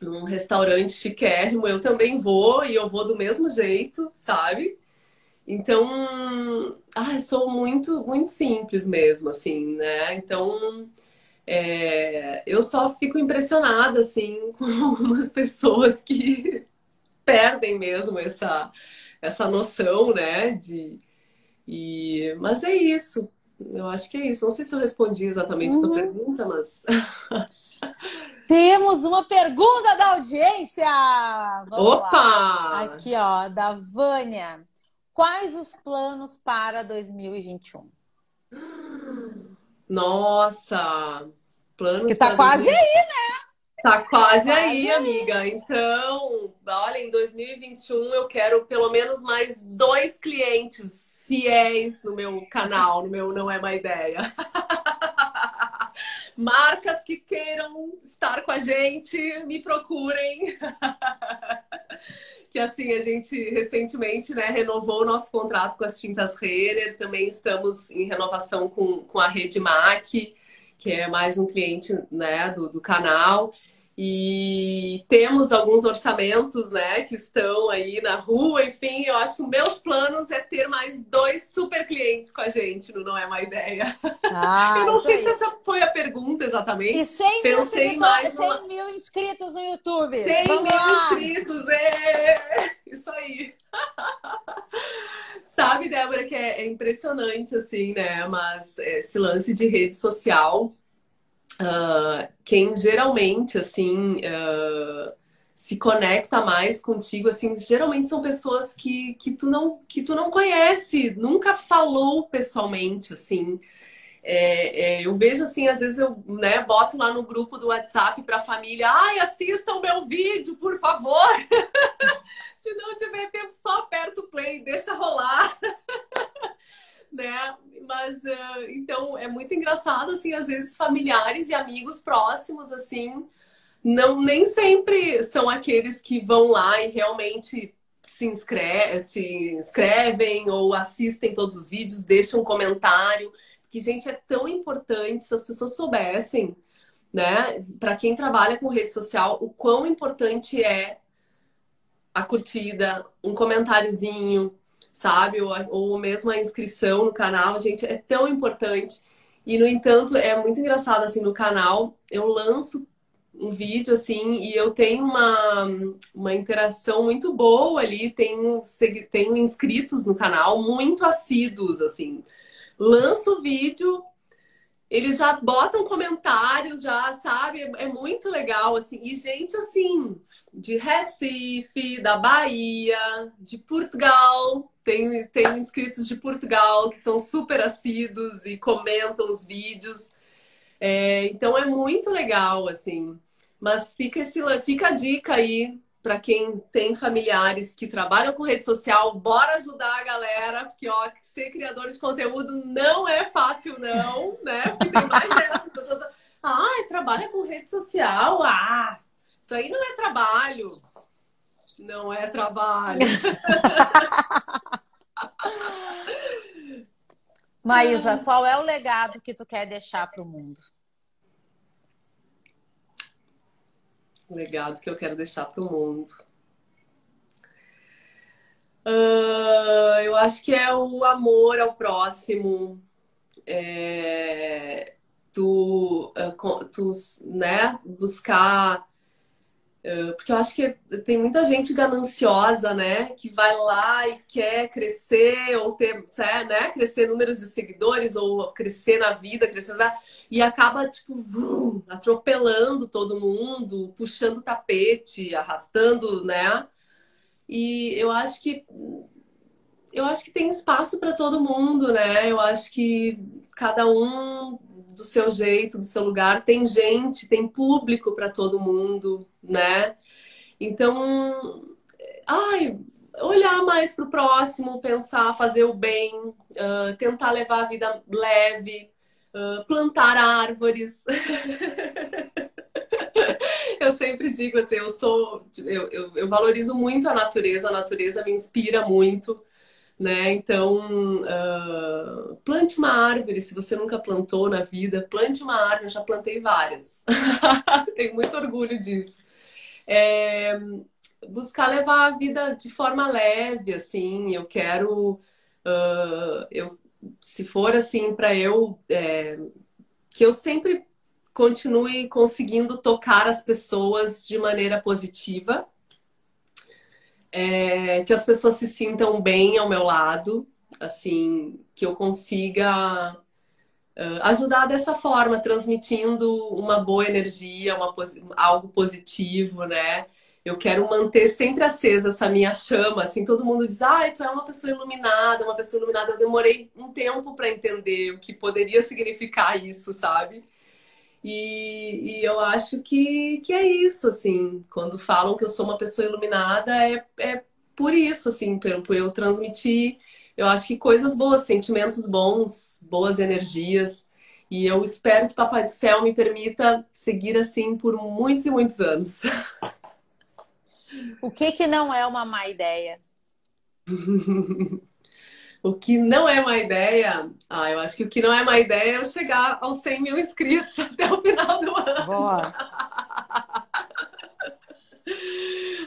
num restaurante chiquérrimo, eu também vou e eu vou do mesmo jeito, sabe? Então, ah, sou muito, muito simples mesmo, assim, né? Então, é, eu só fico impressionada, assim, com algumas pessoas que perdem mesmo essa, essa noção, né? De, e, mas é isso. Eu acho que é isso. Não sei se eu respondi exatamente uhum. a tua uhum. pergunta, mas. Temos uma pergunta da audiência! Vamos Opa! Lá. Aqui, ó, da Vânia. Quais os planos para 2021? Nossa! Planos que tá quase 20... aí, né? Tá quase, tá aí, amiga. Então, olha, em 2021 eu quero pelo menos mais dois clientes fiéis no meu canal, no meu Não É Uma Ideia. Marcas que queiram estar com a gente, me procurem. que assim, a gente recentemente né, renovou o nosso contrato com as tintas Herer, também estamos em renovação com, com a Rede MAC, que é mais um cliente né, do, do canal. E temos alguns orçamentos, né, que estão aí na rua. Enfim, eu acho que meus planos é ter mais dois super clientes com a gente Não É Uma Ideia. Ah, eu não sei aí. se essa foi a pergunta exatamente. E 100 mil, Pensei mais 100 mil inscritos no YouTube. 100 Vamos mil lá. inscritos, é! Isso aí. Sabe, Débora, que é, é impressionante, assim, né? Mas esse lance de rede social Uh, quem geralmente, assim, uh, se conecta mais contigo, assim, geralmente são pessoas que, que, tu não, que tu não conhece, nunca falou pessoalmente, assim. É, é, eu vejo assim, às vezes eu né, boto lá no grupo do WhatsApp para a família, ai, assistam meu vídeo, por favor. se não tiver tempo, só aperta o play, deixa rolar. né? Mas uh, então é muito engraçado assim, às vezes familiares e amigos próximos assim, não nem sempre são aqueles que vão lá e realmente se, se inscrevem ou assistem todos os vídeos, deixam um comentário, que gente é tão importante se as pessoas soubessem, né, para quem trabalha com rede social, o quão importante é a curtida, um comentáriozinho, sabe? Ou, ou mesmo a inscrição no canal, gente, é tão importante. E, no entanto, é muito engraçado, assim, no canal, eu lanço um vídeo, assim, e eu tenho uma, uma interação muito boa ali, tenho, tenho inscritos no canal, muito assíduos, assim. Lanço o vídeo, eles já botam comentários, já, sabe? É, é muito legal, assim. E gente, assim, de Recife, da Bahia, de Portugal. Tem, tem inscritos de Portugal que são super assíduos e comentam os vídeos. É, então é muito legal, assim. Mas fica, esse, fica a dica aí para quem tem familiares que trabalham com rede social, bora ajudar a galera, porque ó, ser criador de conteúdo não é fácil não, né? Porque tem mais dessas pessoas, ah, trabalha com rede social, ah, isso aí não é trabalho. Não é trabalho. Maísa, qual é o legado que tu quer deixar para o mundo? legado que eu quero deixar para o mundo? Uh, eu acho que é o amor ao próximo, é, tu, uh, tu né, buscar porque eu acho que tem muita gente gananciosa, né? Que vai lá e quer crescer ou ter, né? Crescer números de seguidores ou crescer na vida, crescer na... e acaba tipo vrum, atropelando todo mundo, puxando tapete, arrastando, né? E eu acho que eu acho que tem espaço para todo mundo, né? Eu acho que cada um do seu jeito, do seu lugar. Tem gente, tem público para todo mundo, né? Então, ai, olhar mais para o próximo, pensar, fazer o bem, uh, tentar levar a vida leve, uh, plantar árvores. eu sempre digo assim, eu sou, eu, eu, eu valorizo muito a natureza, a natureza me inspira muito né? Então, uh, plante uma árvore. Se você nunca plantou na vida, plante uma árvore. Eu já plantei várias. Tenho muito orgulho disso. é buscar levar a vida de forma leve, assim. Eu quero, uh, eu, se for assim para eu, é, que eu sempre continue conseguindo tocar as pessoas de maneira positiva, é, que as pessoas se sintam bem ao meu lado, assim, que eu consiga uh, ajudar dessa forma, transmitindo uma boa energia, uma, algo positivo, né? Eu quero manter sempre acesa essa minha chama, assim, todo mundo diz, ah, tu é uma pessoa iluminada, uma pessoa iluminada. Eu demorei um tempo para entender o que poderia significar isso, sabe? E, e, eu acho que, que é isso, assim, quando falam que eu sou uma pessoa iluminada, é, é por isso, assim, por, por eu transmitir, eu acho que coisas boas, sentimentos bons, boas energias. E eu espero que Papai do Céu me permita seguir assim por muitos e muitos anos. O que que não é uma má ideia? o que não é uma ideia? Ah, eu acho que o que não é uma ideia é eu chegar aos 100 mil inscritos até o final do ano. Boa!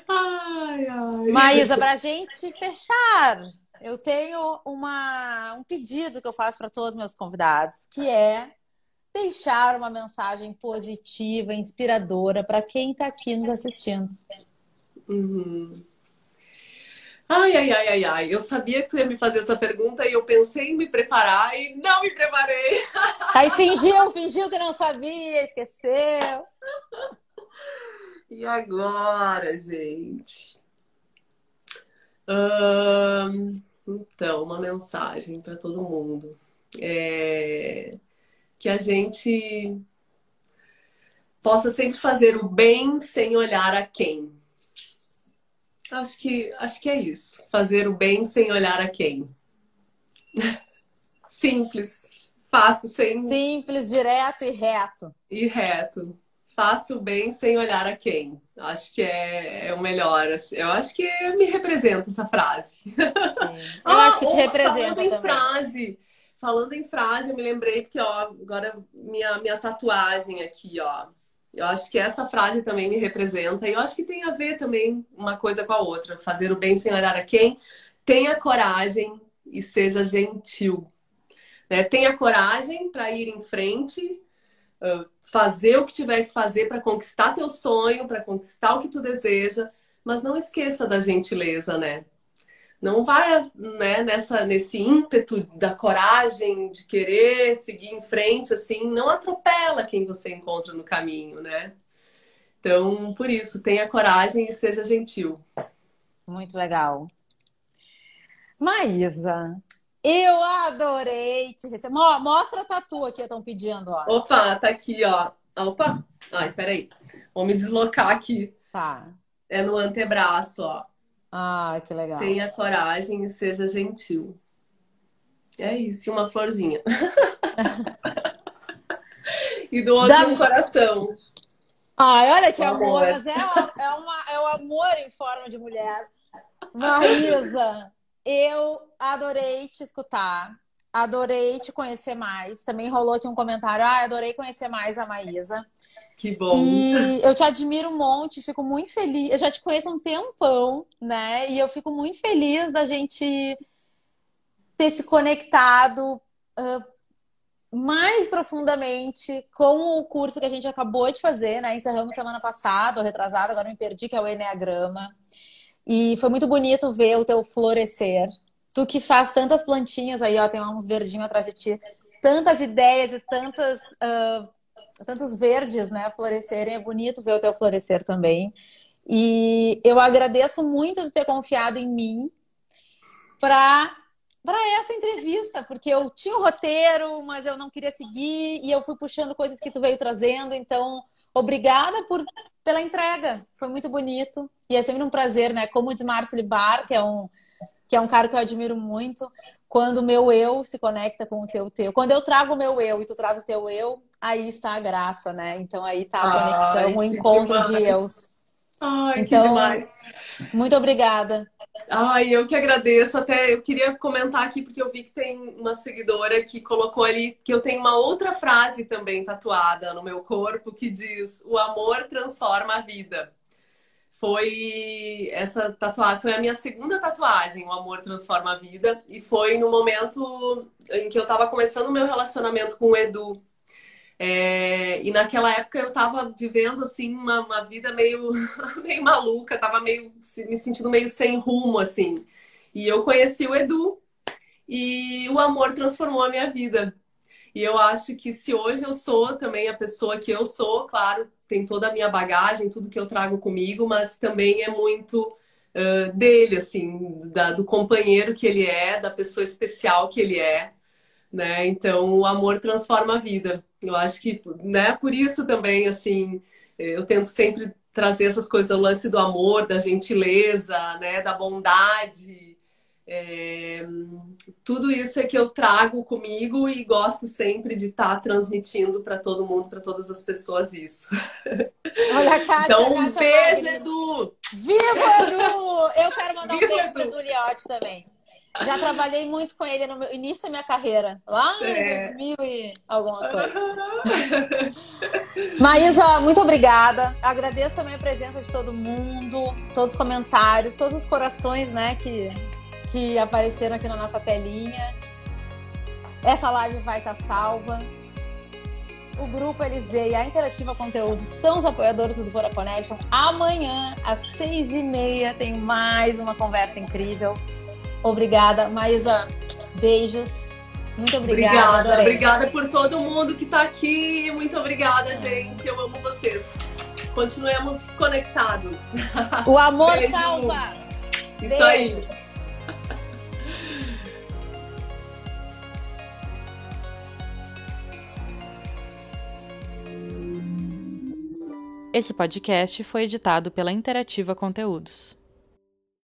ai, ai. Maísa, para gente fechar, eu tenho uma, um pedido que eu faço para todos os meus convidados, que é deixar uma mensagem positiva, inspiradora para quem está aqui nos assistindo. Uhum. Ai, ai, ai, ai, ai. Eu sabia que tu ia me fazer essa pergunta e eu pensei em me preparar e não me preparei. Aí fingiu, fingiu que não sabia, esqueceu. E agora, gente? então, uma mensagem para todo mundo. É... Que a gente possa sempre fazer o bem sem olhar a quem Acho que, acho que é isso. Fazer o bem sem olhar a quem. Simples. Faço sem. Simples, direto e reto. E reto. Faço o bem sem olhar a quem. Acho que é, é o melhor. Assim. Eu acho que me representa essa frase. Sim. Eu ah, acho que te representa. Falando também. em frase. Falando em frase, eu me lembrei porque, ó, agora minha, minha tatuagem aqui, ó. Eu acho que essa frase também me representa e eu acho que tem a ver também uma coisa com a outra. Fazer o bem sem olhar a quem. Tenha coragem e seja gentil. Né? Tenha coragem para ir em frente, fazer o que tiver que fazer para conquistar teu sonho, para conquistar o que tu deseja, mas não esqueça da gentileza, né? Não vai né, nessa, nesse ímpeto da coragem de querer seguir em frente, assim, não atropela quem você encontra no caminho, né? Então, por isso, tenha coragem e seja gentil. Muito legal. Maísa, eu adorei te receber. Mostra a tatu aqui, estão pedindo, ó. Opa, tá aqui, ó. Opa. Ai, peraí. Vou me deslocar aqui. Tá. É no antebraço, ó. Ah, que legal. Tenha coragem e seja gentil. É isso, uma florzinha. e do outro Dá... um coração. Ai, olha que amor, amor mas é, é, uma, é o amor em forma de mulher. Marisa, eu adorei te escutar. Adorei te conhecer mais. Também rolou aqui um comentário. Ah, adorei conhecer mais a Maísa. Que bom. E eu te admiro um monte, fico muito feliz. Eu já te conheço há um tempão, né? E eu fico muito feliz da gente ter se conectado uh, mais profundamente com o curso que a gente acabou de fazer, né? Encerramos semana passada, ou retrasada, agora me perdi, que é o Enneagrama. E foi muito bonito ver o teu florescer Tu que faz tantas plantinhas aí, ó, tem uns verdinhos atrás de ti, tantas ideias e tantas, uh, tantos verdes, né, florescerem. É bonito ver o teu florescer também. E eu agradeço muito de ter confiado em mim para para essa entrevista, porque eu tinha um roteiro, mas eu não queria seguir e eu fui puxando coisas que tu veio trazendo. Então, obrigada por pela entrega. Foi muito bonito e é sempre um prazer, né? Como diz Márcio Libar, que é um que é um cara que eu admiro muito. Quando o meu eu se conecta com o teu teu. Quando eu trago o meu eu e tu traz o teu eu, aí está a graça, né? Então aí está a conexão, Ai, o encontro demais. de eus. Ai, então, que demais. Muito obrigada. Ai, eu que agradeço. Até eu queria comentar aqui, porque eu vi que tem uma seguidora que colocou ali que eu tenho uma outra frase também tatuada no meu corpo que diz: O amor transforma a vida. Foi essa tatuagem, foi a minha segunda tatuagem, O Amor Transforma a Vida, e foi no momento em que eu estava começando o meu relacionamento com o Edu. É, e naquela época eu estava vivendo assim uma, uma vida meio, meio maluca, estava meio me sentindo meio sem rumo assim. E eu conheci o Edu e o amor transformou a minha vida. E eu acho que se hoje eu sou também a pessoa que eu sou, claro, tem toda a minha bagagem, tudo que eu trago comigo, mas também é muito uh, dele, assim, da, do companheiro que ele é, da pessoa especial que ele é, né? Então, o amor transforma a vida. Eu acho que, né, por isso também, assim, eu tento sempre trazer essas coisas, o lance do amor, da gentileza, né, da bondade, é, tudo isso é que eu trago comigo e gosto sempre de estar tá transmitindo para todo mundo, para todas as pessoas isso. Olha, Kátia, então, um beijo, Edu! Viva, Edu! Eu quero mandar Viva, um beijo para Edu Liotti também. Já trabalhei muito com ele no meu início da minha carreira, lá em é. 2000 e alguma coisa. Maísa, muito obrigada. Agradeço também a presença de todo mundo, todos os comentários, todos os corações, né, que que apareceram aqui na nossa telinha. Essa live vai estar tá salva. O Grupo Elisei e a Interativa Conteúdo são os apoiadores do Dvora Connection. Amanhã, às seis e meia, tem mais uma conversa incrível. Obrigada, Maísa. Beijos. Muito obrigada. Obrigada, obrigada por todo mundo que está aqui. Muito obrigada, gente. Eu amo vocês. Continuemos conectados. O amor Beijo. salva. Isso Beijo. aí. Esse podcast foi editado pela Interativa Conteúdos.